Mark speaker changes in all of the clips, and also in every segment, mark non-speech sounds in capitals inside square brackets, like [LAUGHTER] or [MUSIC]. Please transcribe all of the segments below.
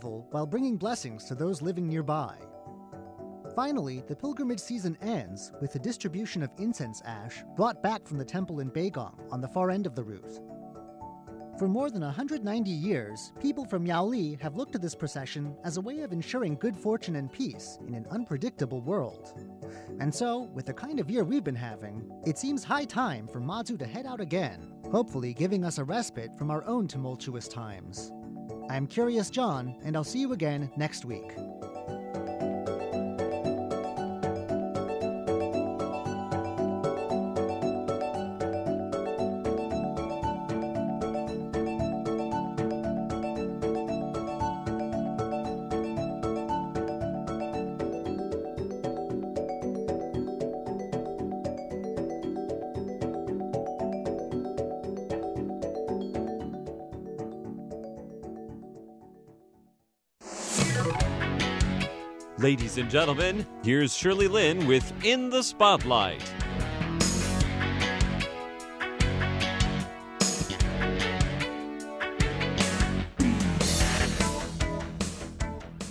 Speaker 1: while bringing blessings to those living nearby. Finally, the pilgrimage season ends with the distribution of incense ash brought back from the temple in Beigang on the far end of the route. For more than 190 years, people from Miaoli have looked to this procession as a way of ensuring good fortune and peace in an unpredictable world. And so, with the kind of year we've been having, it seems high time for Mazu to head out again, hopefully giving us a respite from our own tumultuous times. I'm Curious John, and I'll see you again next week.
Speaker 2: Ladies and gentlemen, here's Shirley Lin with In the Spotlight.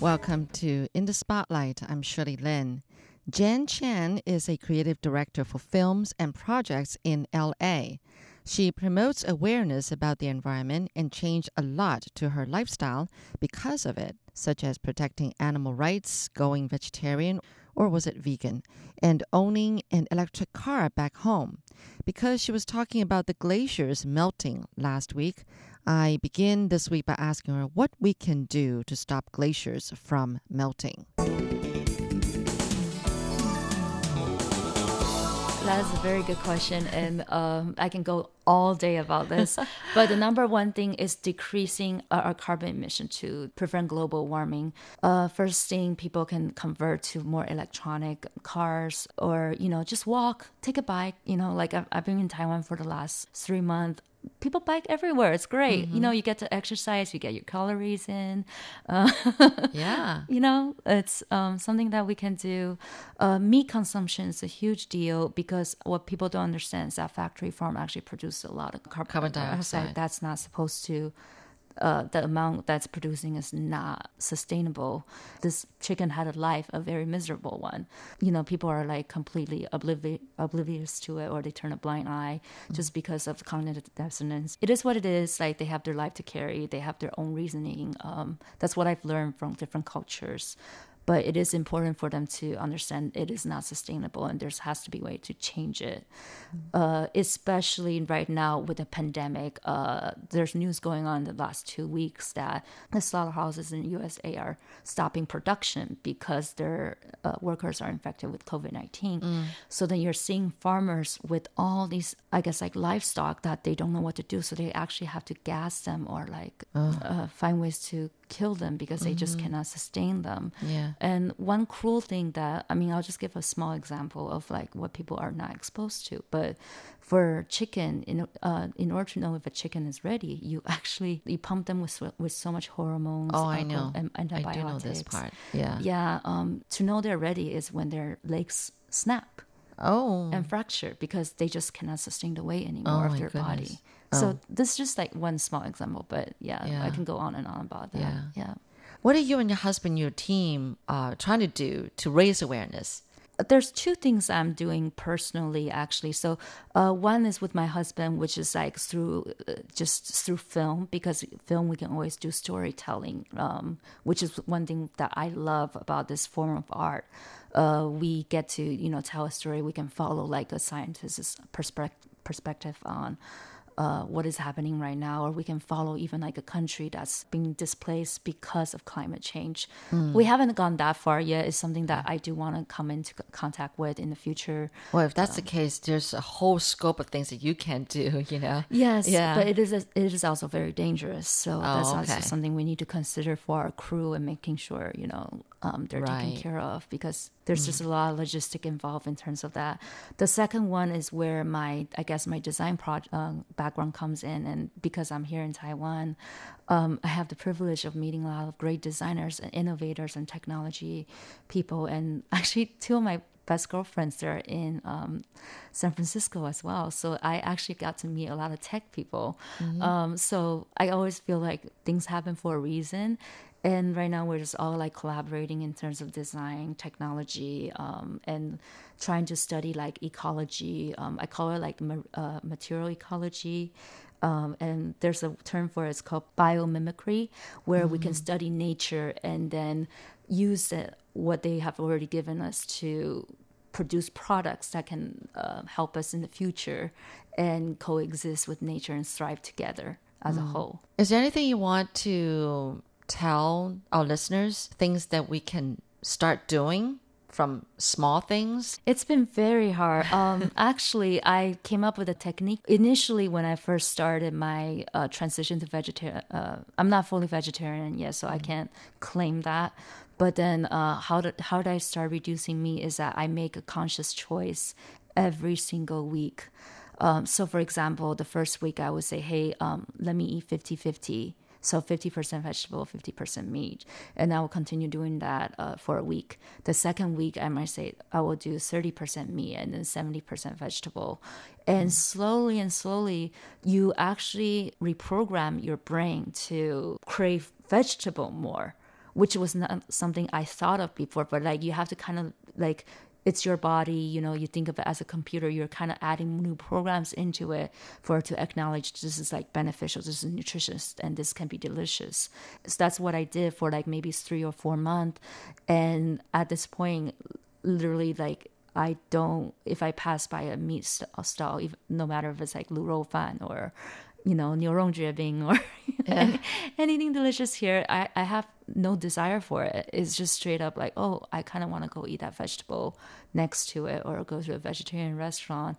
Speaker 3: Welcome to In the Spotlight. I'm Shirley Lin. Jen Chen is a creative director for films and projects in LA. She promotes awareness about the environment and changed a lot to her lifestyle because of it, such as protecting animal rights, going vegetarian, or was it vegan, and owning an electric car back home. Because she was talking about the glaciers melting last week, I begin this week by asking her what we can do to stop glaciers from melting.
Speaker 4: That's a very good question, and um, I can go all day about this. [LAUGHS] but the number one thing is decreasing our carbon emission to prevent global warming. Uh, first thing, people can convert to more electronic cars, or you know, just walk, take a bike. You know, like I've, I've been in Taiwan for the last three months people bike everywhere. It's great. Mm-hmm. You know, you get to exercise, you get your calories in. Uh, [LAUGHS]
Speaker 3: yeah.
Speaker 4: You know, it's um, something that we can do. Uh, meat consumption is a huge deal because what people don't understand is that factory farm actually produces a lot of carbon,
Speaker 3: carbon dioxide.
Speaker 4: That's not supposed to uh, the amount that's producing is not sustainable. This chicken had a life, a very miserable one. You know, people are like completely oblivious, oblivious to it, or they turn a blind eye mm-hmm. just because of cognitive dissonance. It is what it is. Like they have their life to carry, they have their own reasoning. Um, that's what I've learned from different cultures but it is important for them to understand it is not sustainable and there has to be a way to change it mm-hmm. uh, especially right now with the pandemic uh, there's news going on the last two weeks that the slaughterhouses in usa are stopping production because their uh, workers are infected with covid-19 mm. so then you're seeing farmers with all these i guess like livestock that they don't know what to do so they actually have to gas them or like uh, find ways to kill them because they mm-hmm. just cannot sustain them.
Speaker 3: Yeah.
Speaker 4: And one cruel thing that I mean, I'll just give a small example of like what people are not exposed to. But for chicken, in uh, in order to know if a chicken is ready, you actually you pump them with with so much hormones.
Speaker 3: Oh, I know.
Speaker 4: And antibiotics.
Speaker 3: I do know this part. Yeah.
Speaker 4: Yeah. Um, to know they're ready is when their legs snap.
Speaker 3: Oh.
Speaker 4: And fracture because they just cannot sustain the weight anymore
Speaker 3: oh,
Speaker 4: of their
Speaker 3: goodness.
Speaker 4: body. So oh. this is just like one small example, but yeah,
Speaker 3: yeah,
Speaker 4: I can go on and on about that.
Speaker 3: Yeah.
Speaker 4: yeah.
Speaker 3: What are you and your husband, your team, uh, trying to do to raise awareness?
Speaker 4: There's two things I'm doing personally, actually. So, uh, one is with my husband, which is like through uh, just through film, because film we can always do storytelling, um, which is one thing that I love about this form of art. Uh, we get to you know tell a story. We can follow like a scientist's perspective perspective on uh, what is happening right now, or we can follow even like a country that's being displaced because of climate change. Mm. We haven't gone that far yet. It's something that I do want to come into contact with in the future.
Speaker 3: Well, if that's um, the case, there's a whole scope of things that you can do. [LAUGHS] You know.
Speaker 4: Yes. Yeah. But it is a, it is also very dangerous. So
Speaker 3: oh,
Speaker 4: that's
Speaker 3: okay.
Speaker 4: also something we need to consider for our crew and making sure you know um, they're
Speaker 3: right.
Speaker 4: taken care of because there's
Speaker 3: Mm.
Speaker 4: just a lot of logistic involved in terms of that. The second one is where my, I guess, my design project uh, background comes in, and because I'm here in Taiwan, um, I have the privilege of meeting a lot of great designers and innovators and technology people, and [LAUGHS] actually two of my best girlfriends there in um, San Francisco as well. So I actually got to meet a lot of tech people. Um, so I always feel like things happen for a reason. And right now we're just all like collaborating in terms of design technology um, and trying to study like ecology um, i call it like ma- uh, material ecology. Um, and there's a term for it it's called biomimicry where we can study nature and then use the, what they have already given us to produce products that can uh, help us in the future and coexist with nature and thrive together as a whole.
Speaker 3: Is there anything you want to tell our listeners? Things that we can start doing from small things?
Speaker 4: It's been very hard. [LAUGHS] Um, actually, I came up with a technique initially when I first started my uh, transition to vegetarian. Uh, I'm not fully vegetarian yet, so I can't claim that. But then, uh, how did how did I start reducing meat? Is that I make a conscious choice every single week. Um, so, for example, the first week I would say, hey, um, let me eat 50 50. So 50% vegetable, 50% meat. And I will continue doing that uh, for a week. The second week, I might say I will do 30% meat and then 70% vegetable. And slowly and slowly, you actually reprogram your brain to crave vegetable more, which was not something I thought of before. But like, you have to kind of like, it's your body, you know, you think of it as a computer, you're kind of adding new programs into it for it to acknowledge this is like beneficial, this is nutritious, and this can be delicious. So that's what I did for like maybe three or four months. And at this point, literally, like, I don't, if I pass by a meat st- stall, if, no matter if it's like 卤肉饭 or, you know, 牛肉卷饼 or [LAUGHS] any- anything delicious here, I, I have no desire for it. It's just straight up like, oh, I kind of want to go eat that vegetable next to it or go to a vegetarian restaurant.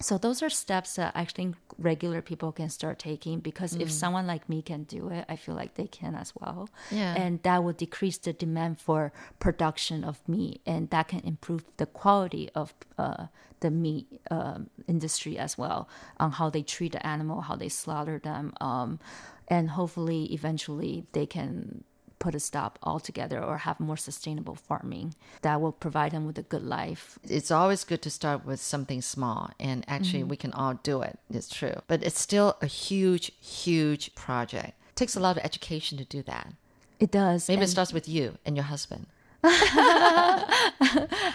Speaker 4: So those are steps that I think regular people can start taking because if someone like me can do it, I feel like they can as well.
Speaker 3: Yeah.
Speaker 4: And that would decrease the demand for production of meat and that can improve the quality of uh, the meat um, industry as well on how they treat the animal, how they slaughter them. Um, and hopefully eventually they can put a stop altogether or have more sustainable farming that will provide them with a good life.
Speaker 3: It's always good to start with something small, and actually, mm-hmm. we can all do it. It's true. But it's still a huge, huge project. It takes a lot of education to do that.
Speaker 4: It does.
Speaker 3: Maybe it starts with you and your husband. [LAUGHS]
Speaker 4: I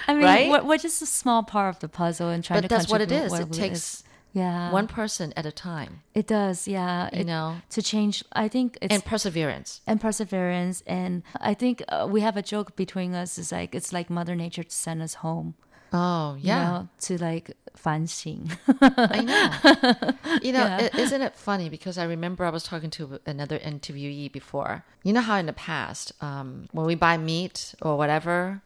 Speaker 4: mean,
Speaker 3: right?
Speaker 4: we're, we're just a small part of the puzzle and trying
Speaker 3: But
Speaker 4: to
Speaker 3: that's what it is.
Speaker 4: what
Speaker 3: It takes
Speaker 4: yeah,
Speaker 3: one person at a time,
Speaker 4: It does, yeah.
Speaker 3: you
Speaker 4: It-
Speaker 3: know,
Speaker 4: to change. I think it's
Speaker 3: and perseverance.
Speaker 4: and perseverance and i think uh, we have a joke between us It's like it's like mother nature to send us home
Speaker 3: Oh,
Speaker 4: you
Speaker 3: yeah.
Speaker 4: know, to like 反省
Speaker 3: I know. You know, [LAUGHS]
Speaker 4: Yeah.
Speaker 3: isn't it funny? Because I remember I was talking to another interviewee before. You know how in the past, um, when we buy meat or whatever,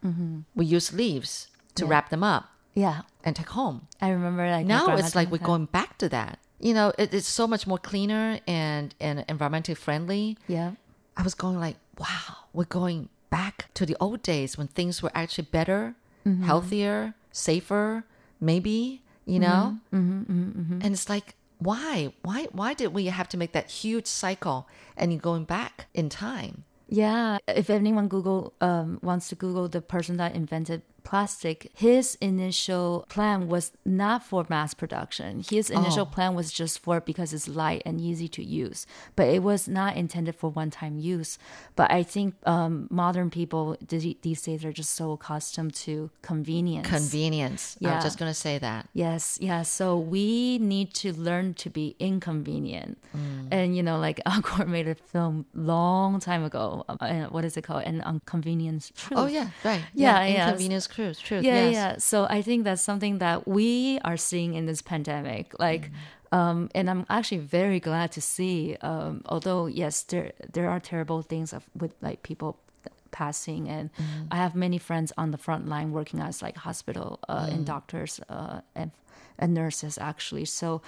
Speaker 3: we use leaves to
Speaker 4: Yeah.
Speaker 3: wrap them up
Speaker 4: yeah
Speaker 3: and take home.
Speaker 4: i remember like
Speaker 3: now it's like we're
Speaker 4: that.
Speaker 3: going back to that. You know, it, it's so much more cleaner and, and environmentally friendly.
Speaker 4: yeah
Speaker 3: I was going like, wow, we're going back to the old days when things were actually better,
Speaker 4: Mm-hmm.
Speaker 3: healthier, safer, maybe, you know?
Speaker 4: Mm-hmm,
Speaker 3: And it's like, why? Why why did we have to make that huge cycle and you're going back in time?
Speaker 4: yeah if anyone google um, wants to google the person that invented plastic his initial plan was not for mass production his initial
Speaker 3: Oh.
Speaker 4: plan was just for because it's light and easy to use but it was not intended for one-time use but i think um, modern people these days are just so accustomed to convenience
Speaker 3: Convenience. I
Speaker 4: Yeah.
Speaker 3: was just gonna say that.
Speaker 4: Yes, yeah. So we need to learn to be inconvenient.
Speaker 3: Mm.
Speaker 4: And, you know, like [LAUGHS] Al Gore made a film long time ago. Uh, what is it called? An Inconvenience Truth.
Speaker 3: Oh yeah, right.
Speaker 4: Yeah, yeah.
Speaker 3: Inconvenience truth.
Speaker 4: Yeah,
Speaker 3: yes.
Speaker 4: yeah. So I think that's something that we are seeing in this pandemic. Like, um, and I'm actually very glad to see. Um, although yes, there there are terrible things of, with like people passing, and I have many friends on the front line working as like hospital uh, and doctors uh, and and nurses actually. So.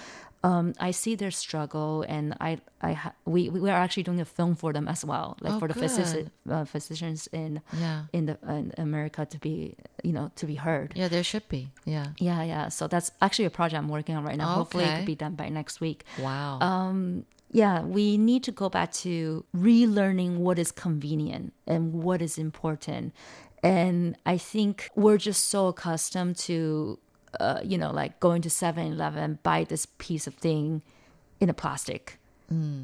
Speaker 4: Um, I see their struggle, and I, I, ha- we, we are actually doing a film for them as well, like
Speaker 3: Oh,
Speaker 4: for the physici- uh, physicians in
Speaker 3: Yeah.
Speaker 4: in the in America to be you know to be heard.
Speaker 3: Yeah, there should be. Yeah.
Speaker 4: Yeah, yeah. So that's actually a project I'm working on right now. Okay. Hopefully, it could be done by next week.
Speaker 3: Wow.
Speaker 4: Um, yeah, we need to go back to relearning what is convenient and what is important. And I think we're just so accustomed to, uh, you know, like going to 7 Eleven, buy this piece of thing in a plastic.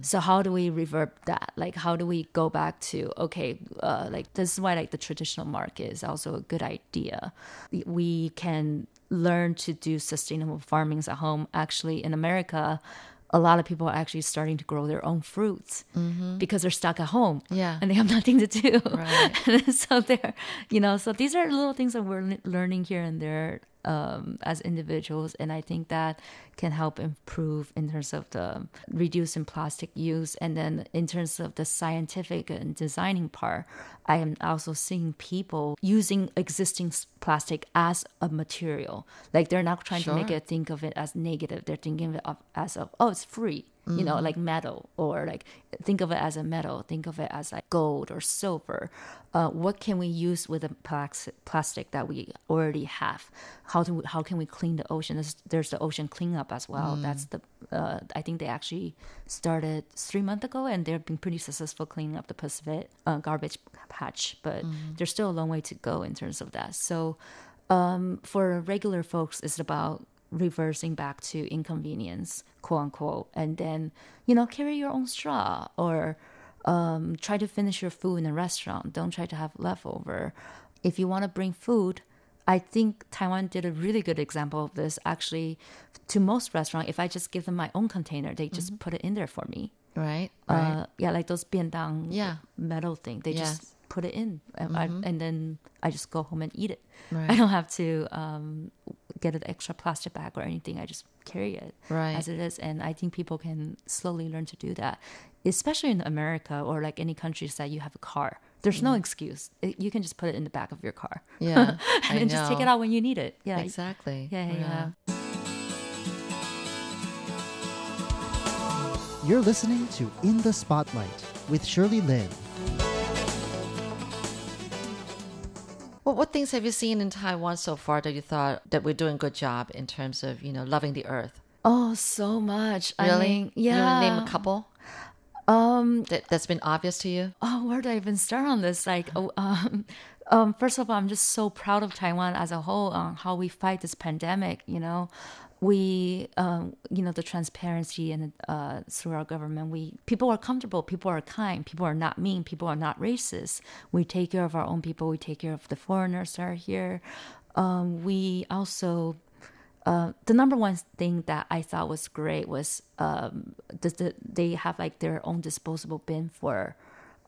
Speaker 4: So how do we revert that? Like, how do we go back to okay, uh, like this is why like the traditional market is also a good idea. We can learn to do sustainable farmings at home. Actually, in America, a lot of people are actually starting to grow their own fruits because they're stuck at home
Speaker 3: Yeah.
Speaker 4: and they have nothing to do.
Speaker 3: Right. [LAUGHS]
Speaker 4: so they're, you know, so these are little things that we're learning here and there um, as individuals, and I think that can help improve in terms of the reducing plastic use, and then in terms of the scientific and designing part, I am also seeing people using existing plastic as a material. Like they're not trying to make
Speaker 3: Sure.
Speaker 4: it think of it as negative. They're thinking of it of, as of oh, it's free you know, like metal or like think of it as a metal, think of it as like gold or silver. Uh, what can we use with the plastic that we already have? How do we, how can we clean the ocean? There's, there's the ocean cleanup as well. That's the uh, I think they actually started three months ago, and they've been pretty successful cleaning up the Pacific uh, garbage patch. But there's still a long way to go in terms of that. So um, for regular folks, it's about reversing back to inconvenience, quote unquote, and then you know carry your own straw or um, try to finish your food in a restaurant. Don't try to have leftover. If you want to bring food, I think Taiwan did a really good example of this. Actually, to most restaurants, if I just give them my own container, they just put it in there for me.
Speaker 3: Right. Right.
Speaker 4: Uh, yeah, like those biandang
Speaker 3: Yeah.
Speaker 4: metal thing. They
Speaker 3: Yes. Mm-hmm.
Speaker 4: just put it in, and, I, mm-hmm. and then I just go home and eat it.
Speaker 3: Right.
Speaker 4: I don't have to um, get an extra plastic bag or anything. I just carry it
Speaker 3: Right.
Speaker 4: as it is, and I think people can slowly learn to do that, especially in America or like any countries that you have a car. There's no mm. excuse. It- you can just put it in the back of your car
Speaker 3: yeah. [LAUGHS] I
Speaker 4: and just take it out when you need it. Yeah,
Speaker 3: Exactly.
Speaker 4: yeah, yeah. yeah.
Speaker 1: You're listening to In the Spotlight with Shirley Lin.
Speaker 3: Well, what things have you seen in Taiwan so far that you thought that we're doing a good job in terms of you know loving the earth?
Speaker 4: Oh, so much. I
Speaker 3: Really?
Speaker 4: mean, yeah.
Speaker 3: wanna name a couple
Speaker 4: Um,
Speaker 3: that that's been obvious to you.
Speaker 4: oh, where do I even start on this? Like, oh, um, [LAUGHS] um, first of all, I'm just so proud of Taiwan as a whole on how we fight this pandemic. You know, we, um, you know, the transparency and uh, through our government, we people are comfortable, people are kind, people are not mean, people are not racist. We take care of our own people. We take care of the foreigners that are here. Um, we also uh, the number one thing that I thought was great was um, the, the, they have like their own disposable bin for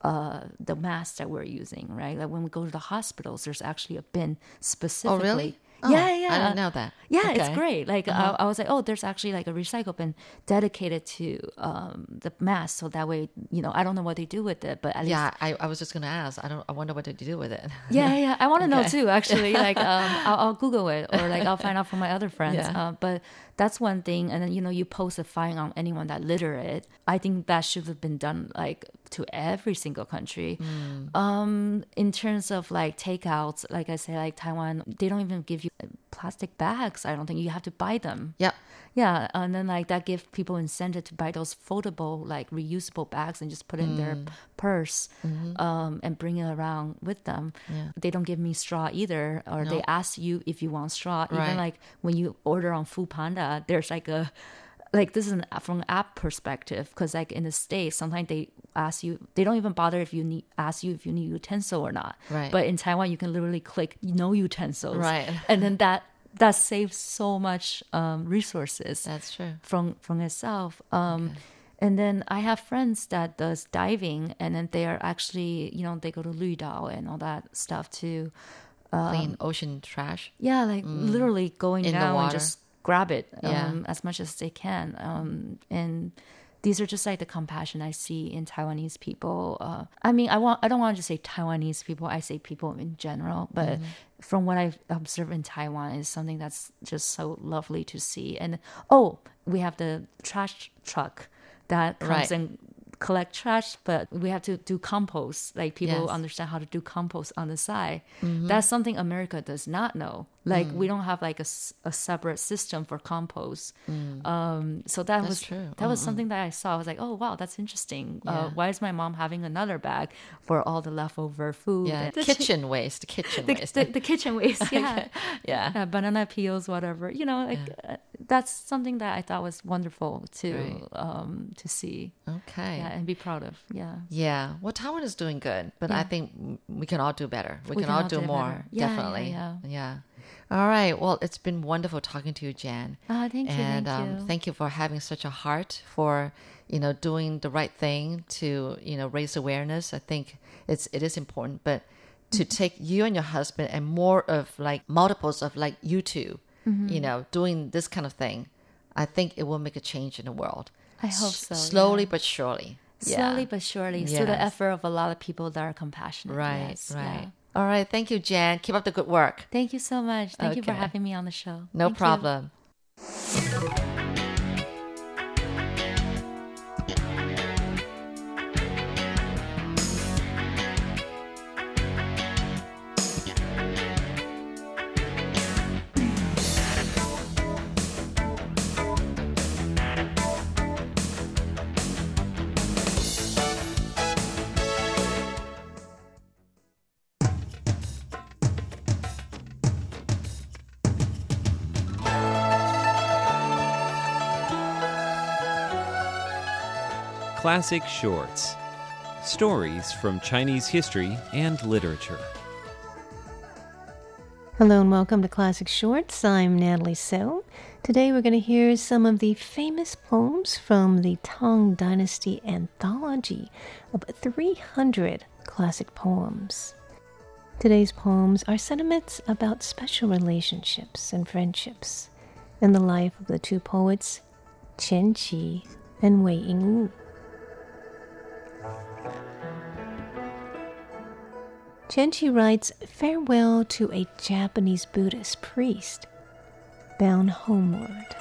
Speaker 4: uh, the masks that we're using, right? Like when we go to the hospitals, there's actually a bin specifically.
Speaker 3: Oh, really? Oh,
Speaker 4: yeah, yeah.
Speaker 3: I didn't know that.
Speaker 4: Yeah, it's great. Like I, I was like, oh, there's actually like a recycle bin dedicated to um, the mass, so that way, you know, I don't know what they do with it, but at least
Speaker 3: Yeah, I, I was just gonna ask. I don't. I wonder what they do with it. [LAUGHS]
Speaker 4: yeah, yeah. I want to know too. Actually, like um, [LAUGHS] I'll, I'll Google it or like I'll find out from my other friends.
Speaker 3: Yeah.
Speaker 4: Uh, but that's one thing. And then you know, you post a fine on anyone that litter it. I think that should have been done like to every single country.
Speaker 3: Hmm.
Speaker 4: Um, in terms of like takeouts, like I say, like Taiwan, they don't even give you plastic bags. I don't think you have to buy them.
Speaker 3: Yep.
Speaker 4: Yeah, and then like that give people incentive to buy those foldable, like reusable bags and just put it in their purse um, and bring it around with them.
Speaker 3: Yeah.
Speaker 4: They don't give me straw either, or they ask you if you want straw.
Speaker 3: Right.
Speaker 4: Even like when you order on Food Panda, there's like a like this is an, from an app perspective because like in the states sometimes they ask you they don't even bother if you need ask you if you need utensil or not
Speaker 3: Right.
Speaker 4: but in taiwan you can literally click no utensils
Speaker 3: Right.
Speaker 4: and then that that saves so much um, resources
Speaker 3: That's true.
Speaker 4: from from itself. Um, And then I have friends that does diving, and then they are actually, you know, they go to Lüdao and all that stuff too.
Speaker 3: Clean ocean trash.
Speaker 4: Yeah, like literally going
Speaker 3: Mm. In the
Speaker 4: down and just grab it
Speaker 3: Yeah.
Speaker 4: um, as much as they can. Um, and these are just like the compassion I see in Taiwanese people. Uh, I mean, I want I don't want to just say Taiwanese people. I say people in general, but
Speaker 3: Mm-hmm.
Speaker 4: from what I've observed in Taiwan is something that's just so lovely to see. And oh, we have the trash truck that comes
Speaker 3: Right.
Speaker 4: and collect trash, but we have to do compost. Like people
Speaker 3: Yes.
Speaker 4: understand how to do compost on the side. That's something America does not know. Like we don't have like a, a separate system for compost. Um, so that
Speaker 3: That's
Speaker 4: was
Speaker 3: true.
Speaker 4: that was something that I saw. I was like, oh wow, that's interesting.
Speaker 3: Yeah.
Speaker 4: Uh, why is my mom having another bag for all the leftover food?
Speaker 3: Yeah,
Speaker 4: and-
Speaker 3: kitchen waste, kitchen
Speaker 4: the,
Speaker 3: waste.
Speaker 4: the, the kitchen waste. [LAUGHS] Yeah.
Speaker 3: yeah.
Speaker 4: Uh, banana peels, whatever. You know, like, uh, that's something that I thought was wonderful to
Speaker 3: Right.
Speaker 4: um, to see.
Speaker 3: Okay.
Speaker 4: Yeah, and be proud of. Yeah.
Speaker 3: Yeah, well, Taiwan is doing good, but I think we can all do better. We,
Speaker 4: We
Speaker 3: can, all do, more.
Speaker 4: better. Yeah, yeah,
Speaker 3: definitely.
Speaker 4: yeah.
Speaker 3: yeah. All right. Well, it's been wonderful talking to you, Jan.
Speaker 4: Ah, thank you,
Speaker 3: And
Speaker 4: thank
Speaker 3: um,
Speaker 4: you.
Speaker 3: thank you for having such a heart for you know doing the right thing to you know raise awareness. I think it's it is important, but to
Speaker 4: Mm-hmm.
Speaker 3: take you and your husband and more of like multiples of like you 2
Speaker 4: Mm-hmm.
Speaker 3: you know, doing this kind of thing, I think it will make a change in the world.
Speaker 4: I hope
Speaker 3: S-
Speaker 4: so,
Speaker 3: Slowly
Speaker 4: yeah.
Speaker 3: but surely.
Speaker 4: Slowly
Speaker 3: Yeah.
Speaker 4: but surely, through the effort of a lot of people that are compassionate.
Speaker 3: Right,
Speaker 4: Yes,
Speaker 3: right.
Speaker 4: yeah.
Speaker 3: All right. Thank you, Jan. Keep up the good work.
Speaker 4: Thank you so much. Thank you for having me on the show.
Speaker 3: No
Speaker 4: Thank you.
Speaker 2: Classic Shorts Stories from Chinese history and literature.
Speaker 5: Hello and welcome to Classic Shorts. I'm Natalie So. Today we're going to hear some of the famous poems from the Tang Dynasty anthology of 300 classic poems. Today's poems are sentiments about special relationships and friendships in the life of the two poets, Qian Qi and Wei Yingwu. Qian Qi writes farewell to a Japanese Buddhist priest bound homeward.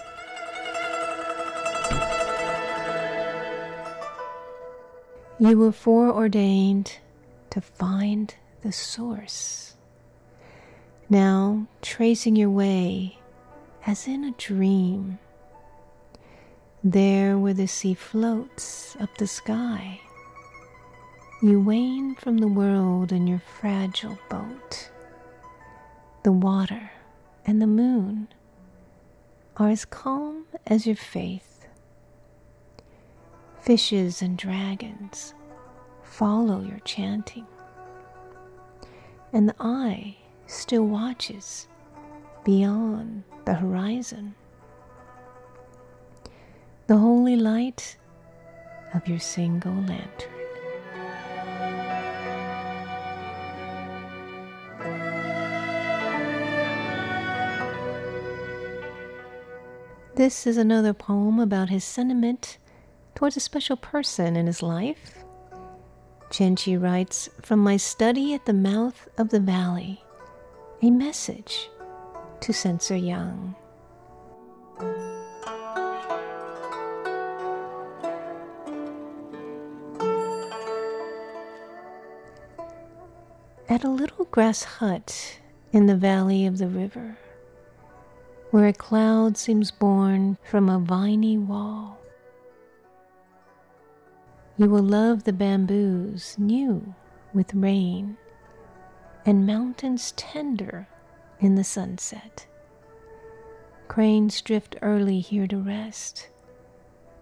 Speaker 5: You were foreordained to find the source. Now, tracing your way as in a dream, there where the sea floats up the sky. You wane from the world in your fragile boat. The water and the moon are as calm as your faith. Fishes and dragons follow your chanting, and the eye still watches beyond the horizon. The holy light of your single lantern. This is another poem about his sentiment towards a special person in his life. Chen Qian Qi writes From my study at the mouth of the valley, a message to Censor Young. At a little grass hut in the valley of the river, where a cloud seems born from a viney wall. You will love the bamboos new with rain, and mountains tender in the sunset. Cranes drift early here to rest,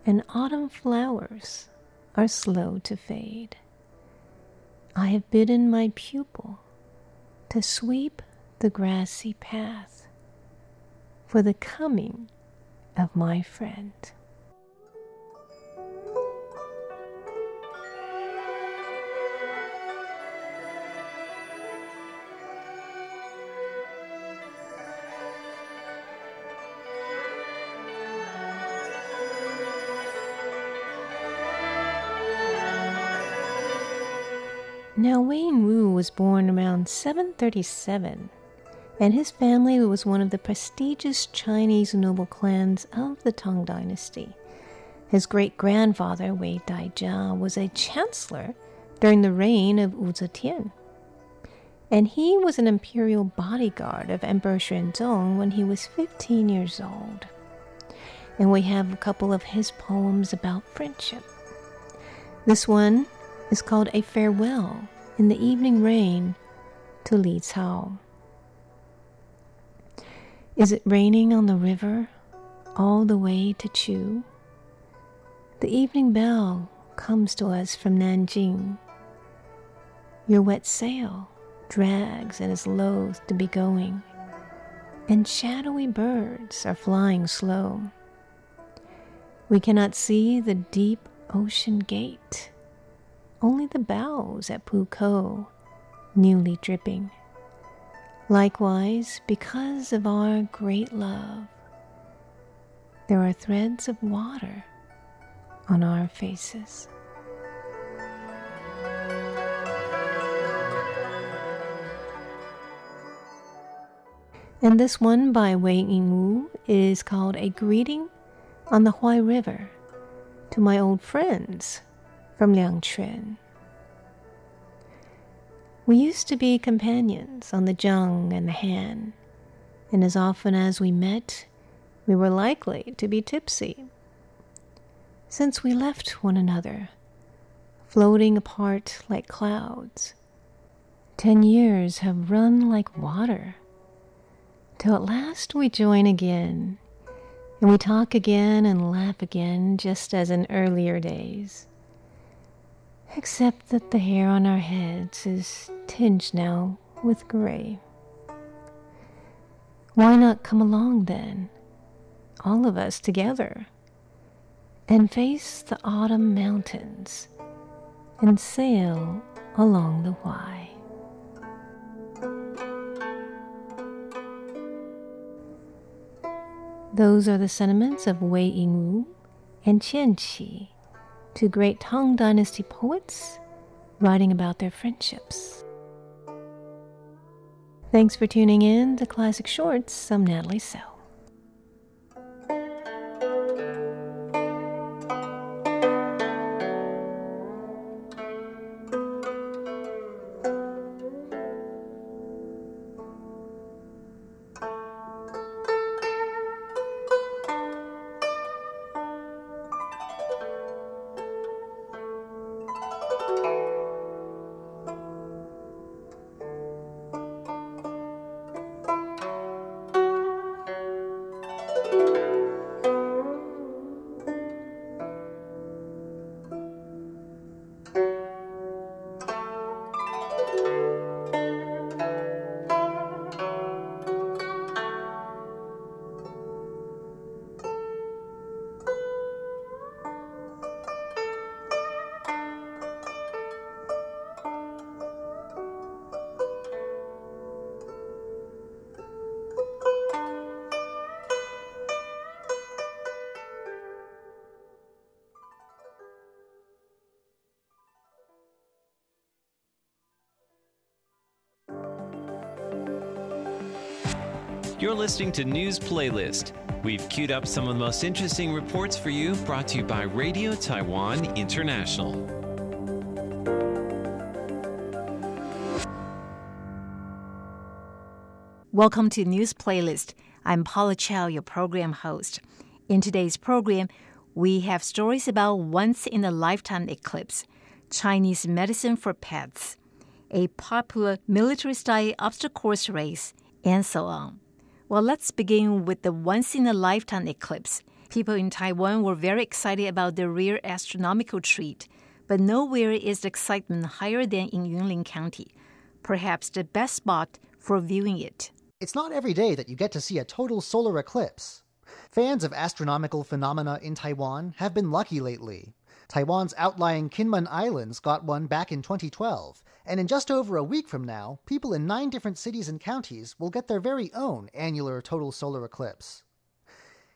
Speaker 5: and autumn flowers are slow to fade. I have bidden my pupil to sweep the grassy path for the coming of my friend. Now, Wei Yingwu was born around 737, and his family was one of the prestigious Chinese noble clans of the Tang Dynasty. His great grandfather, Wei Daijia, was a chancellor during the reign of Wu Zetian. and he was an imperial bodyguard of Emperor Xuanzong when he was 15 years old. And we have a couple of his poems about friendship. This one is called A Farewell in the Evening Rain to Li Cao. Is it raining on the river all the way to Chu? The evening bell comes to us from Nanjing. Your wet sail drags and is loath to be going, and shadowy birds are flying slow. We cannot see the deep ocean gate, only the bows at Pukou, newly dripping. Likewise, because of our great love, there are threads of water on our faces. And this one by Wei Yingwu is called A Greeting on the Huai River to my old friends from Liangchuan. We used to be companions on the Zheng and the Han, and as often as we met, we were likely to be tipsy. Since we left one another, floating apart like clouds, ten years have run like water till at last we join again, and we talk again and laugh again, just as in earlier days. Except that the hair on our heads is tinged now with gray. Why not come along then, all of us together, and face the autumn mountains and sail along the Huai? Those are the sentiments of Wei Yingwu and Qian Qi, two great Tang Dynasty poets writing about their friendships. Thanks for tuning in to Classic Shorts. I'm Natalie Sell.
Speaker 2: You're listening to News Playlist. We've queued up some of the most interesting reports for you, brought to you by Radio Taiwan International.
Speaker 6: Welcome to News Playlist. I'm Paula Chow, your program host. In today's program, we have stories about once in a lifetime eclipse, Chinese medicine for pets, a popular military style obstacle course race, and so on. Well, let's begin with the once in a lifetime eclipse. People in Taiwan were very excited about the rare astronomical treat, but nowhere is the excitement higher than in Yunlin County, perhaps the best spot for viewing it.
Speaker 1: It's not every day that you get to see a total solar eclipse. Fans of astronomical phenomena in Taiwan have been lucky lately. Taiwan's outlying Kinmen Islands got one back in 2012, and in just over a week from now, people in nine different cities and counties will get their very own annular total solar eclipse.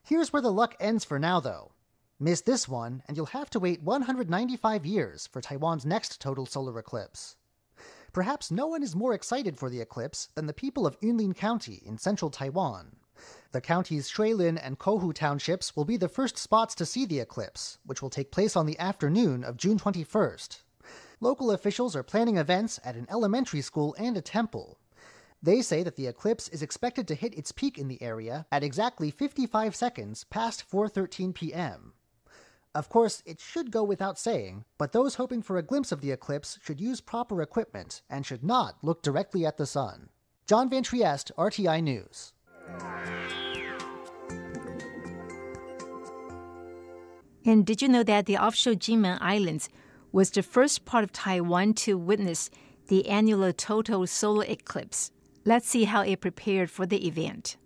Speaker 1: Here's where the luck ends for now, though. Miss this one, and you'll have to wait 195 years for Taiwan's next total solar eclipse. Perhaps no one is more excited for the eclipse than the people of Yunlin County in central Taiwan. The county's Shuilin and Kouhu townships will be the first spots to see the eclipse, which will take place on the afternoon of June 21st. Local officials are planning events at an elementary school and a temple. They say that the eclipse is expected to hit its peak in the area at exactly 55 seconds past 4:13 p.m. Of course, it should go without saying, but those hoping for a glimpse of the eclipse should use proper equipment and should not look directly at the sun. John Van Trieste, RTI News.
Speaker 6: And did you know that the offshore Jinmen Islands was the first part of Taiwan to witness the annular total solar eclipse? Let's see how it prepared for the event.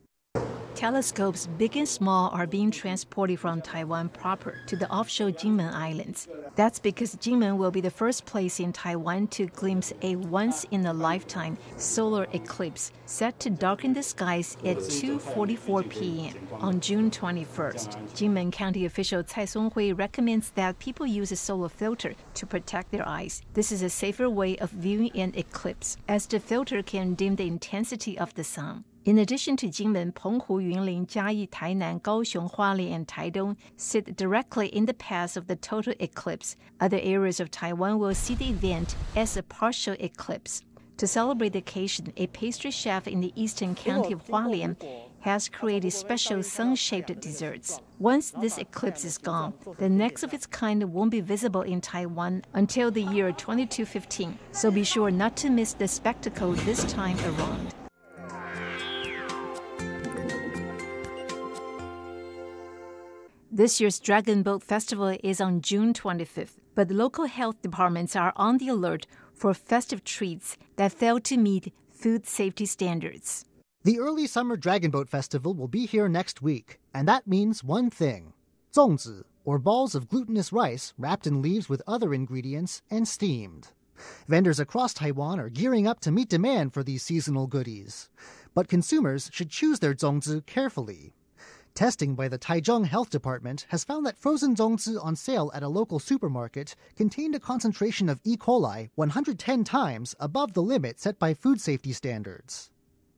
Speaker 6: Telescopes big and small are being transported from Taiwan proper to the offshore Jinmen Islands. That's because Jinmen will be the first place in Taiwan to glimpse a once in a lifetime solar eclipse set to darken the skies at 2:44 p.m. on June 21st. Jinmen County official Cai Songhui recommends that people use a solar filter to protect their eyes. This is a safer way of viewing an eclipse as the filter can dim the intensity of the sun. In addition to Jinmen, Penghu, Yunlin, Jiayi, Tainan, Kaohsiung, Hualien, and Taidong sit directly in the path of the total eclipse. Other areas of Taiwan will see the event as a partial eclipse. To celebrate the occasion, a pastry chef in the eastern county of Hualien has created special sun-shaped desserts. Once this eclipse is gone, the next of its kind won't be visible in Taiwan until the year 2215. So be sure not to miss the spectacle this time around. This year's Dragon Boat Festival is on June 25th, but local health departments are on the alert for festive treats that fail to meet food safety standards.
Speaker 1: The early summer Dragon Boat Festival will be here next week, and that means one thing: zongzi, or balls of glutinous rice wrapped in leaves with other ingredients and steamed. Vendors across Taiwan are gearing up to meet demand for these seasonal goodies, but consumers should choose their zongzi carefully. Testing by the Taichung Health Department has found that frozen zongzi on sale at a local supermarket contained a concentration of E. coli 110 times above the limit set by food safety standards.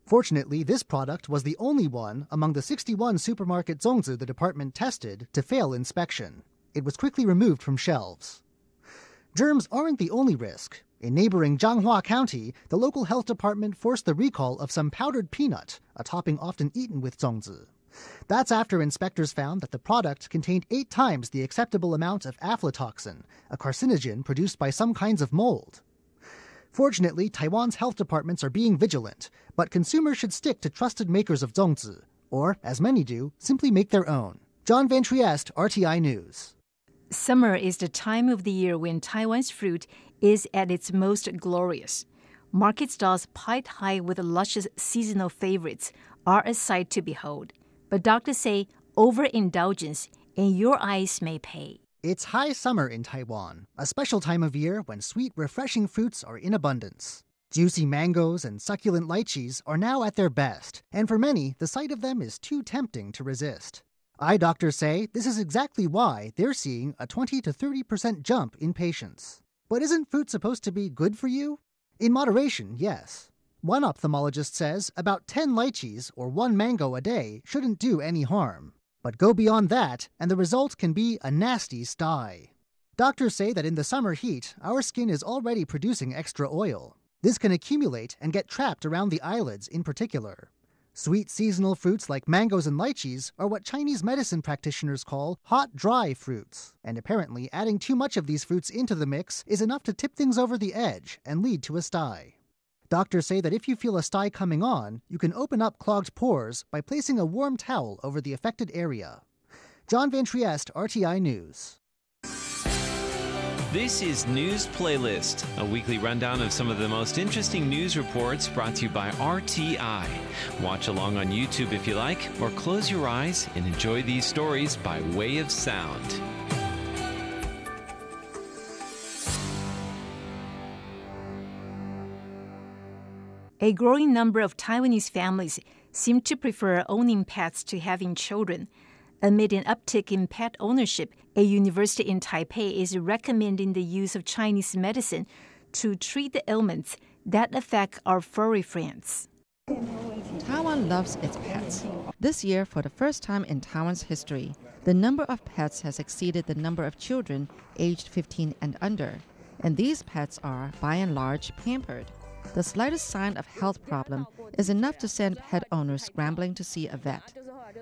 Speaker 1: Fortunately, this product was the only one among the 61 supermarket zongzi the department tested to fail inspection. It was quickly removed from shelves. Germs aren't the only risk. In neighboring Changhua County, the local health department forced the recall of some powdered peanut, a topping often eaten with zongzi. That's after inspectors found that the product contained eight times the acceptable amount of aflatoxin, a carcinogen produced by some kinds of mold. Fortunately, Taiwan's health departments are being vigilant, but consumers should stick to trusted makers of zongzi, or, as many do, simply make their own. John Van Trieste, RTI News.
Speaker 6: Summer is the time of the year when Taiwan's fruit is at its most glorious. Market stalls piled high with luscious seasonal favorites are a sight to behold. But doctors say overindulgence in your eyes may pay.
Speaker 1: It's high summer in Taiwan, a special time of year when sweet, refreshing fruits are in abundance. Juicy mangoes and succulent lychees are now at their best, and for many, the sight of them is too tempting to resist. Eye doctors say this is exactly why they're seeing a 20 to 30% jump in patients. But isn't fruit supposed to be good for you? In moderation, yes. One ophthalmologist says about 10 lychees or one mango a day shouldn't do any harm. But go beyond that, and the result can be a nasty sty. Doctors say that in the summer heat, our skin is already producing extra oil. This can accumulate and get trapped around the eyelids in particular. Sweet seasonal fruits like mangoes and lychees are what Chinese medicine practitioners call hot dry fruits, and apparently adding too much of these fruits into the mix is enough to tip things over the edge and lead to a sty. Doctors say that if you feel a sty coming on, you can open up clogged pores by placing a warm towel over the affected area. John Van Trieste, RTI News.
Speaker 2: This is News Playlist, a weekly rundown of some of the most interesting news reports brought to you by RTI. Watch along on YouTube if you like, or close your eyes and enjoy these stories by way of sound.
Speaker 6: A growing number of Taiwanese families seem to prefer owning pets to having children. Amid an uptick in pet ownership, a university in Taipei is recommending the use of Chinese medicine to treat the ailments that affect our furry friends.
Speaker 3: Taiwan loves its pets. This year, for the first time in Taiwan's history, the number of pets has exceeded the number of children aged 15 and under. and these pets are, by and large, pampered. The slightest sign of health problem is enough to send pet owners scrambling to see a vet.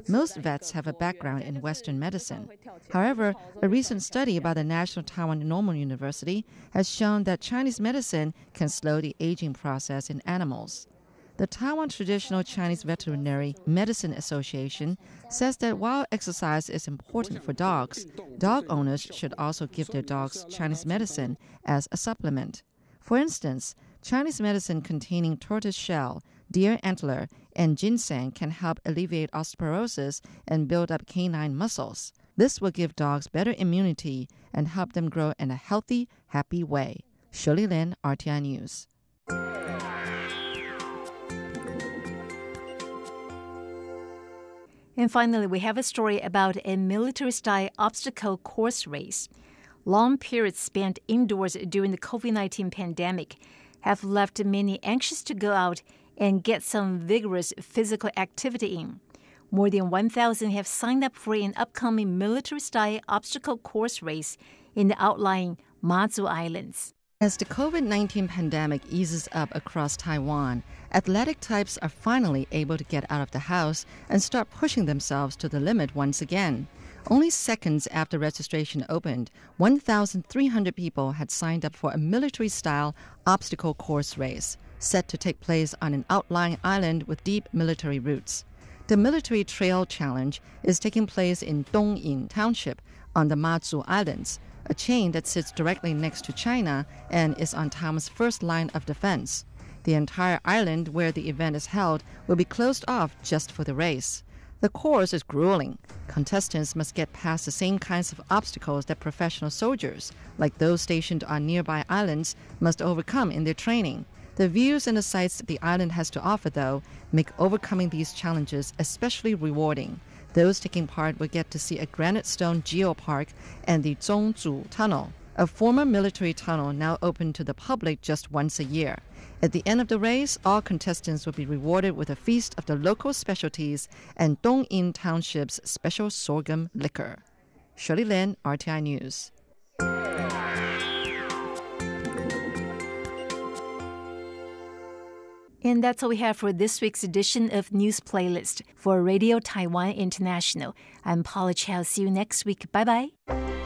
Speaker 3: Most vets have a background in Western medicine. However, a recent study by the National Taiwan Normal University has shown that Chinese medicine can slow the aging process in animals. The Taiwan Traditional Chinese Veterinary Medicine Association says that while exercise is important for dogs, dog owners should also give their dogs Chinese medicine as a supplement. For instance, Chinese medicine containing tortoise shell, deer antler, and ginseng can help alleviate osteoporosis and build up canine muscles. This will give dogs better immunity and help them grow in a healthy, happy way. Shirley Lin, RTI News.
Speaker 6: And finally, we have a story about a military style obstacle course race. Long periods spent indoors during the COVID 19 pandemic have left many anxious to go out and get some vigorous physical activity in. More than 1,000 have signed up for an upcoming military style obstacle course race in the outlying Mazu Islands.
Speaker 3: As the COVID 19 pandemic eases up across Taiwan, athletic types are finally able to get out of the house and start pushing themselves to the limit once again. Only seconds after registration opened, 1,300 people had signed up for a military style obstacle course race, set to take place on an outlying island with deep military roots. The Military Trail Challenge is taking place in Dongyin Township on the Mazu Islands a chain that sits directly next to China and is on Taiwan's first line of defense. The entire island where the event is held will be closed off just for the race. The course is grueling. Contestants must get past the same kinds of obstacles that professional soldiers, like those stationed on nearby islands, must overcome in their training. The views and the sights the island has to offer, though, make overcoming these challenges especially rewarding. Those taking part will get to see a granite stone geopark and the Zhongzu Tunnel, a former military tunnel now open to the public just once a year. At the end of the race, all contestants will be rewarded with a feast of the local specialties and Dongyin Township's special sorghum liquor. Shirley Lin, RTI News.
Speaker 6: And that's all we have for this week's edition of News Playlist for Radio Taiwan International. I'm Paula Chow. See you next week. Bye bye.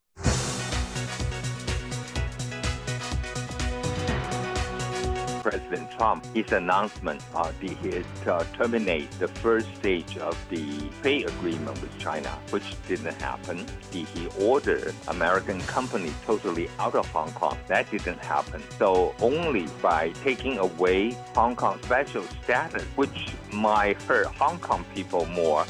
Speaker 7: President Trump, his announcement uh, he uh, terminate the first stage of the trade agreement with China, which didn't happen. He, he ordered American companies totally out of Hong Kong. That didn't happen. So only by taking away Hong Kong special status, which might hurt Hong Kong people more.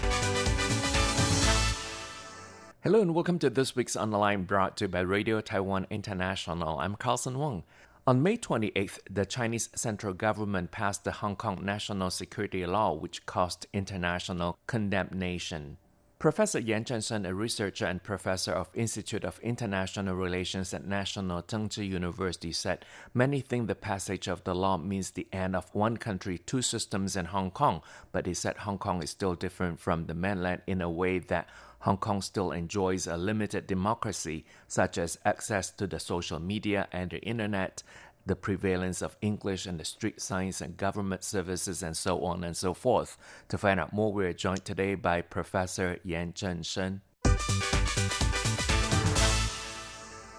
Speaker 8: Hello and welcome to this week's online brought to you by Radio Taiwan International. I'm Carlson Wong. On May 28th, the Chinese central government passed the Hong Kong National Security Law, which caused international condemnation. Professor Yan Zhengsheng, a researcher and professor of Institute of International Relations at National Chengchi University, said many think the passage of the law means the end of one country, two systems in Hong Kong, but he said Hong Kong is still different from the mainland in a way that Hong Kong still enjoys a limited democracy, such as access to the social media and the internet, the prevalence of English and the street signs and government services, and so on and so forth. To find out more, we're joined today by Professor Yan Zhengsheng.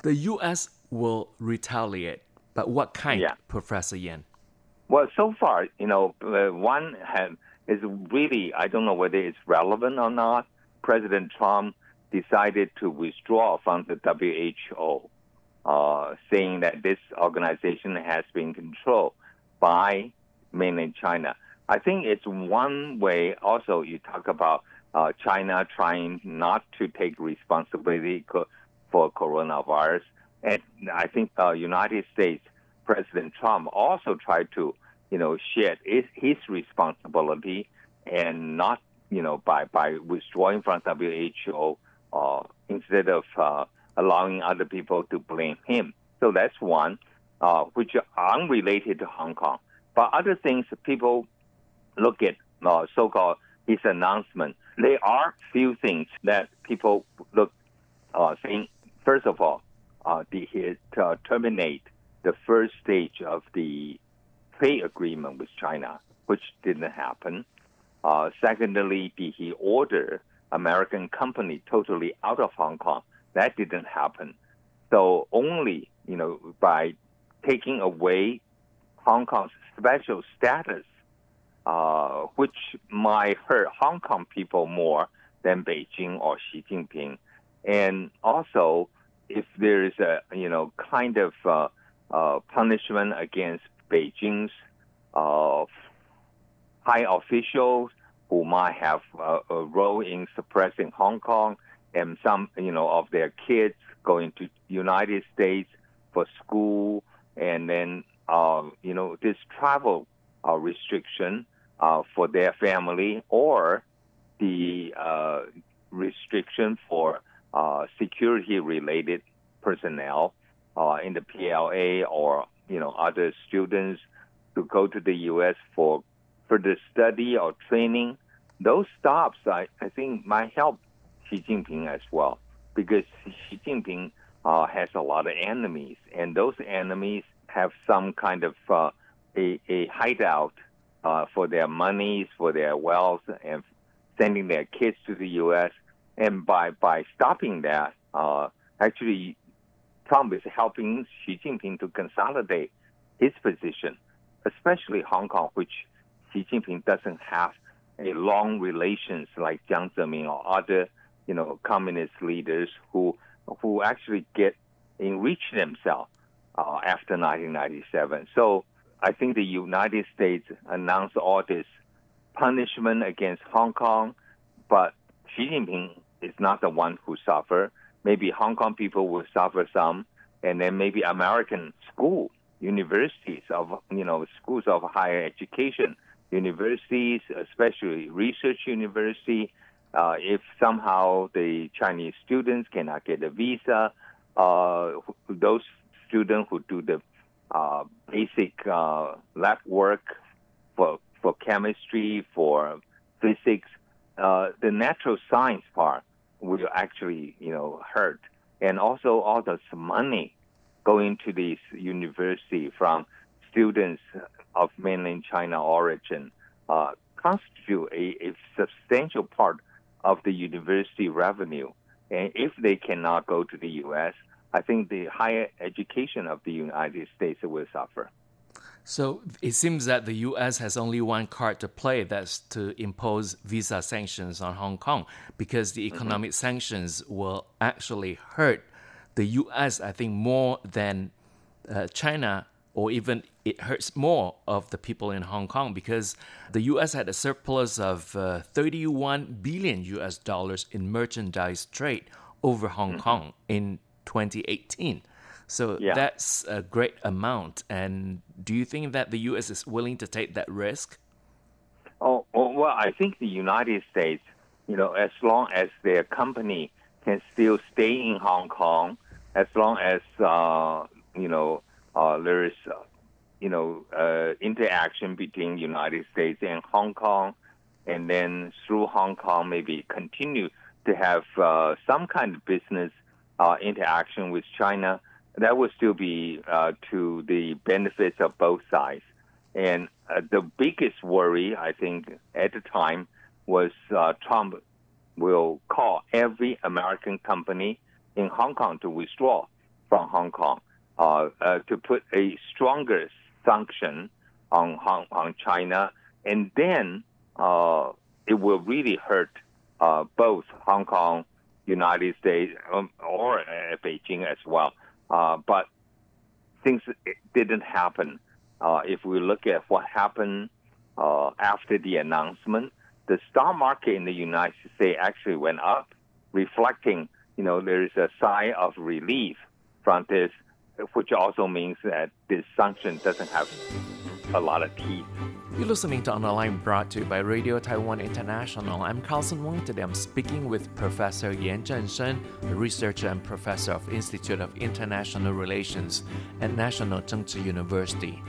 Speaker 8: The U.S. will retaliate, but what kind,
Speaker 7: yeah.
Speaker 8: Professor Yan?
Speaker 7: Well, so far, you know, uh, one is really, I don't know whether it's relevant or not. President Trump decided to withdraw from the WHO, uh, saying that this organization has been controlled by mainland China. I think it's one way. Also, you talk about uh, China trying not to take responsibility co- for coronavirus, and I think uh, United States President Trump also tried to, you know, shed his, his responsibility and not, you know, by by withdrawing from WHO uh, instead of uh, allowing other people to blame him. So that's one, uh, which are unrelated to Hong Kong. But other things, people look at uh, so-called his announcement. There are few things that people look uh, think. First of all, uh, the, uh, terminate the first stage of the trade agreement with China, which didn't happen. Uh, secondly, did he order American company totally out of Hong Kong? That didn't happen. So only you know by taking away Hong Kong's special status, uh, which might hurt Hong Kong people more than Beijing or Xi Jinping, and also if there is a you know kind of uh, uh, punishment against Beijing's uh, high officials who might have a, a role in suppressing Hong Kong and some, you know, of their kids going to United States for school, and then, uh, you know, this travel uh, restriction uh, for their family or the uh, restriction for uh, security-related personnel uh, in the PLA or you know other students to go to the U.S. for further study or training. Those stops, I, I think, might help Xi Jinping as well because Xi Jinping uh, has a lot of enemies, and those enemies have some kind of uh, a, a hideout uh, for their monies, for their wealth, and sending their kids to the U.S. And by by stopping that, uh, actually Trump is helping Xi Jinping to consolidate his position, especially Hong Kong, which Xi Jinping doesn't have a long relations like Jiang Zemin or other, you know, communist leaders who who actually get enrich themselves uh, after 1997. So I think the United States announced all this punishment against Hong Kong, but Xi Jinping is not the one who suffer. maybe Hong Kong people will suffer some, and then maybe American school, universities of you know schools of higher education, universities, especially research university. Uh, if somehow the Chinese students cannot get a visa, uh, those students who do the uh, basic uh, lab work for for chemistry, for physics, uh, the natural science part will actually, you know, hurt. And also all this money going to these university from students of mainland China origin uh, constitute a, a substantial part of the university revenue. And if they cannot go to the U.S., I think the higher education of the United States will suffer.
Speaker 8: So it seems that the U.S. has only one card to play that's to impose visa sanctions on Hong Kong because the mm-hmm. economic mm-hmm. sanctions will actually hurt the U.S., I think, more than uh, China, or even it hurts more of the people in Hong Kong because the U.S. had a surplus of uh, 31 billion U.S. dollars in merchandise trade over Hong mm-hmm. Kong in 2018. So yeah. that's a great amount. And do you think that the U.S. is willing to take that risk?
Speaker 7: Oh, well, I think the United States, you know, as long as their company can still stay in Hong Kong, as long as, uh, you know, uh, there is, uh, you know, uh, interaction between United States and Hong Kong, and then through Hong Kong, maybe continue to have uh, some kind of business uh, interaction with China that would still be uh, to the benefits of both sides. And the biggest worry, I think, at the time was Trump will call every American company in Hong Kong to withdraw from Hong Kong, uh, uh, to put a stronger sanction on Hong on China, and then uh, it will really hurt uh, both Hong Kong, United States, um, or uh, Beijing as well. Uh, but things didn't happen. If we look at what happened after the announcement, the stock market in the United States actually went up, reflecting, you know, there is a sign of relief from this, which also means that this sanction doesn't have a lot of teeth.
Speaker 8: You're listening to On Line brought to you by Radio Taiwan International. I'm Carlson Wong. Today I'm speaking with Professor Yan Zhengsheng, a researcher and professor of Institute of International Relations at National Kung University.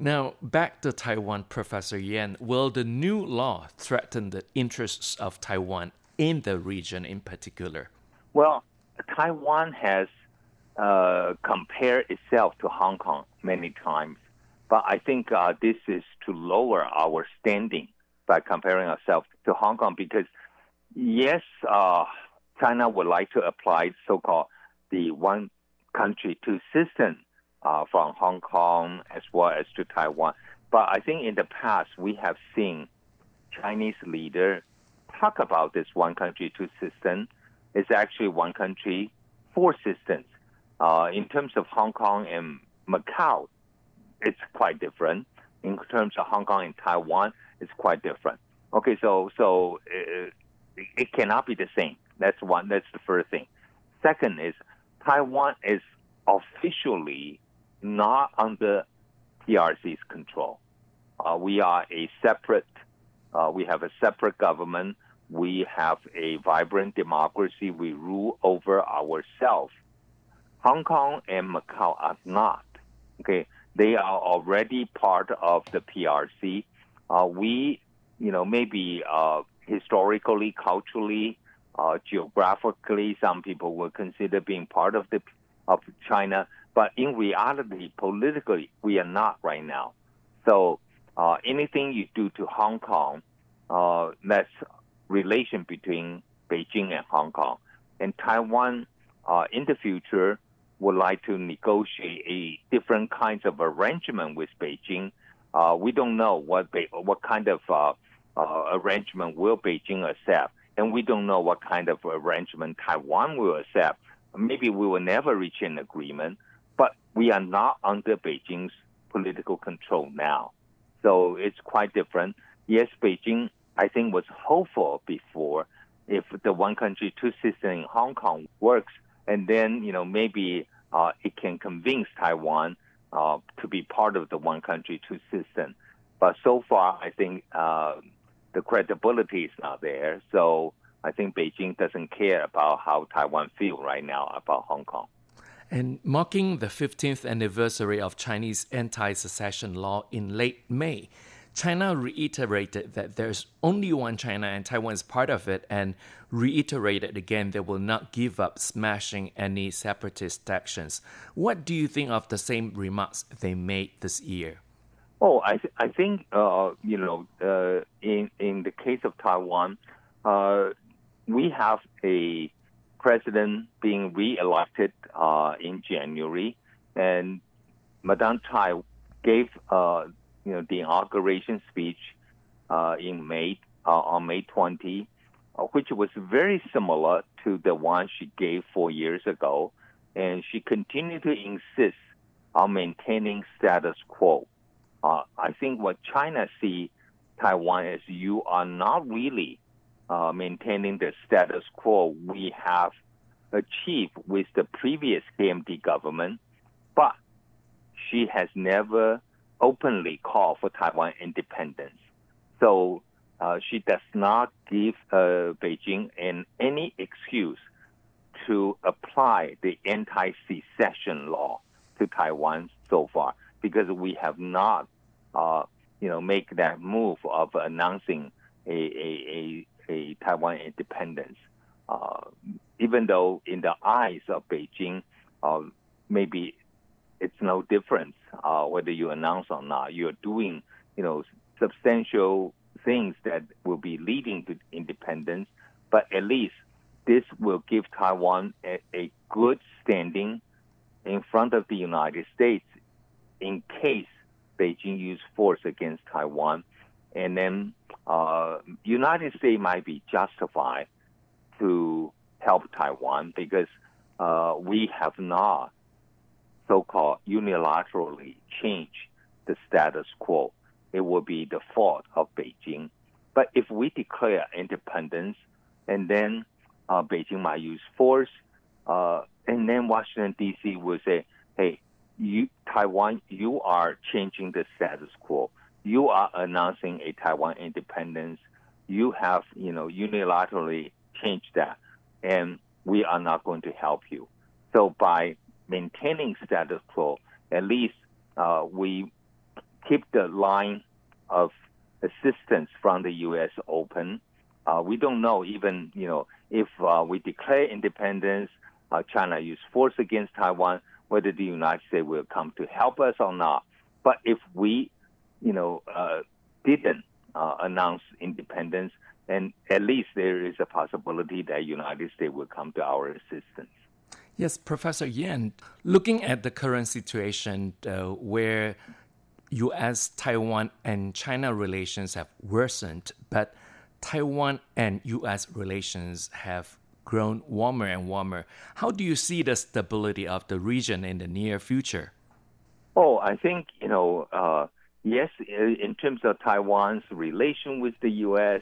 Speaker 8: Now, back to Taiwan, Professor Yan. Will the new law threaten the interests of Taiwan in the region in particular?
Speaker 7: Well, Taiwan has uh, compare itself to Hong Kong many times. But I think uh, this is to lower our standing by comparing ourselves to Hong Kong because, yes, uh, China would like to apply so-called the one country two system uh, from Hong Kong as well as to Taiwan. But I think in the past we have seen Chinese leader talk about this one country two system. It's actually one country four systems. Uh, in terms of Hong Kong and Macau, it's quite different. In terms of Hong Kong and Taiwan, it's quite different. Okay, so so it, uh, it cannot be the same. That's one. That's the first thing. Second is Taiwan is officially not under PRC's control. Uh, we are a separate. Uh, we have a separate government. We have a vibrant democracy. We rule over ourselves Hong Kong and Macau are not. Okay, they are already part of the PRC. Uh, we, you know, maybe uh, historically, culturally, uh, geographically, some people will consider being part of the of China, but in reality, politically, we are not right now. So uh, anything you do to Hong Kong, uh, that's relation between Beijing and Hong Kong, and Taiwan. Uh, in the future, would like to negotiate a different kinds of arrangement with Beijing. Uh, we don't know what Be- what kind of uh, uh, arrangement will Beijing accept, and we don't know what kind of arrangement Taiwan will accept. Maybe we will never reach an agreement, but we are not under Beijing's political control now, so it's quite different. Yes, Beijing, I think, was hopeful before if the one country two system in Hong Kong works and then you know maybe uh, it can convince Taiwan uh, to be part of the one country two system. But so far, I think uh, the credibility is not there. So I think Beijing doesn't care about how Taiwan feel right now about Hong Kong.
Speaker 8: And marking the 15th anniversary of Chinese anti-secession law in late May, China reiterated that there's only one China and Taiwan is part of it, and reiterated again they will not give up smashing any separatist actions. What do you think of the same remarks they made this year?
Speaker 7: Oh, I th- I think uh, you know uh, in in the case of Taiwan, uh, we have a president being re-elected uh, in January, and Madame Tsai gave uh, you know, the inauguration speech uh, in May uh, on May 20, uh, which was very similar to the one she gave four years ago, and she continued to insist on maintaining status quo. Uh, I think what China see Taiwan is you are not really uh, maintaining the status quo we have achieved with the previous KMT government, but she has never openly call for Taiwan independence. So uh, she does not give uh, Beijing an, any excuse to apply the anti-secession law to Taiwan so far because we have not, uh, you know, make that move of announcing a, a, a, a Taiwan independence. Uh, even though in the eyes of Beijing, uh, maybe it's no difference uh, whether you announce or not. You're doing, you know, substantial things that will be leading to independence, but at least this will give Taiwan a, a good standing in front of the United States in case Beijing use force against Taiwan, and then uh, United States might be justified to help Taiwan because uh, we have not so-called unilaterally change the status quo. It will be the fault of Beijing. But if we declare independence and then uh, Beijing might use force, uh, and then Washington D.C. will say, "Hey, you Taiwan, you are changing the status quo. You are announcing a Taiwan independence. You have, you know, unilaterally changed that, and we are not going to help you." So by maintaining status quo, at least uh, we keep the line of assistance from the U.S. open. Uh, we don't know even, you know, if uh, we declare independence, uh, China use force against Taiwan, whether the United States will come to help us or not. But if we, you know, uh, didn't uh, announce independence, and at least there is a possibility that United States will come to our assistance.
Speaker 8: Yes, Professor Yan, looking at the current situation uh, where U.S., Taiwan, and China relations have worsened, but Taiwan and U.S. relations have grown warmer and warmer. How do you see the stability of the region in the near future?
Speaker 7: Oh, I think, you know, uh, yes, in terms of Taiwan's relation with the U.S.,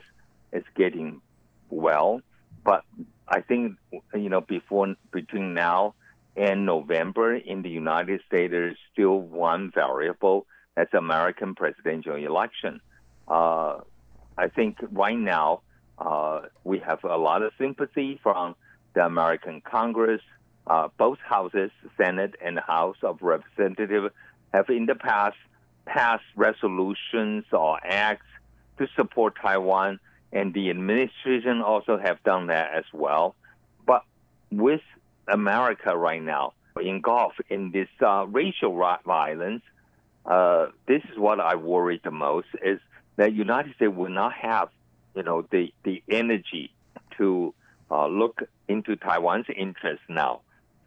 Speaker 7: it's getting well. But I think, you know, before, between now and November in the United States, there's still one variable that's American presidential election. Uh, I think right now, uh, we have a lot of sympathy from the American Congress. Uh, both houses, Senate and House of Representatives, have in the past passed resolutions or acts to support Taiwan, and the administration also have done that as well. But with America right now engulfed in this uh, racial violence, uh, this is what I worry the most: is that United States will not have you know, the, the energy to uh, look into Taiwan's interest now.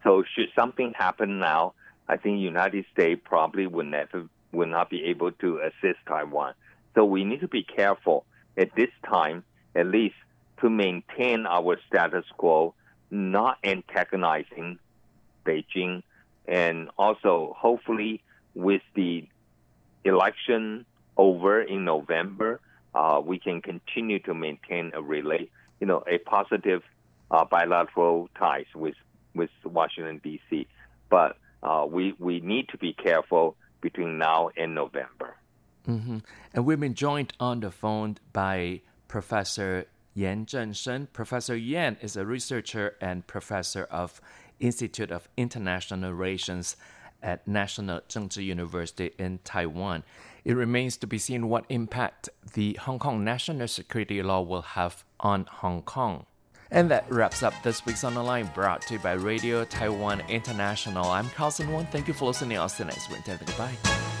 Speaker 7: So should something happen now, I think United States probably will never will not be able to assist Taiwan. So we need to be careful at this time, at least to maintain our status quo, not antagonizing Beijing, and also hopefully with the election over in November, uh, we can continue to maintain a relate, you know, a positive uh, bilateral ties with with Washington D.C. But uh, we we need to be careful between now and November.
Speaker 8: Mm-hmm. And we've been joined on the phone by Professor Yan Zhengsheng. Professor Yan is a researcher and professor of Institute of International Relations at National Chengchi University in Taiwan. It remains to be seen what impact the Hong Kong national security law will have on Hong Kong. And that wraps up this week's On the Line brought to you by Radio Taiwan International. I'm Carlson Wong. Thank you for listening. I'll see you next week. Goodbye.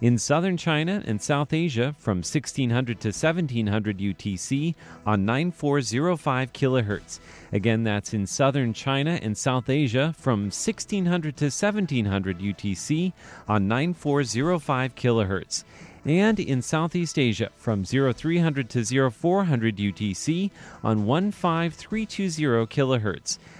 Speaker 2: in southern China and South Asia from 1600 to 1700 UTC on 9405 kHz. Again, that's in southern China and South Asia from 1600 to 1700 UTC on 9405 kHz. And in Southeast Asia from 0300 to 0400 UTC on 15320 kHz.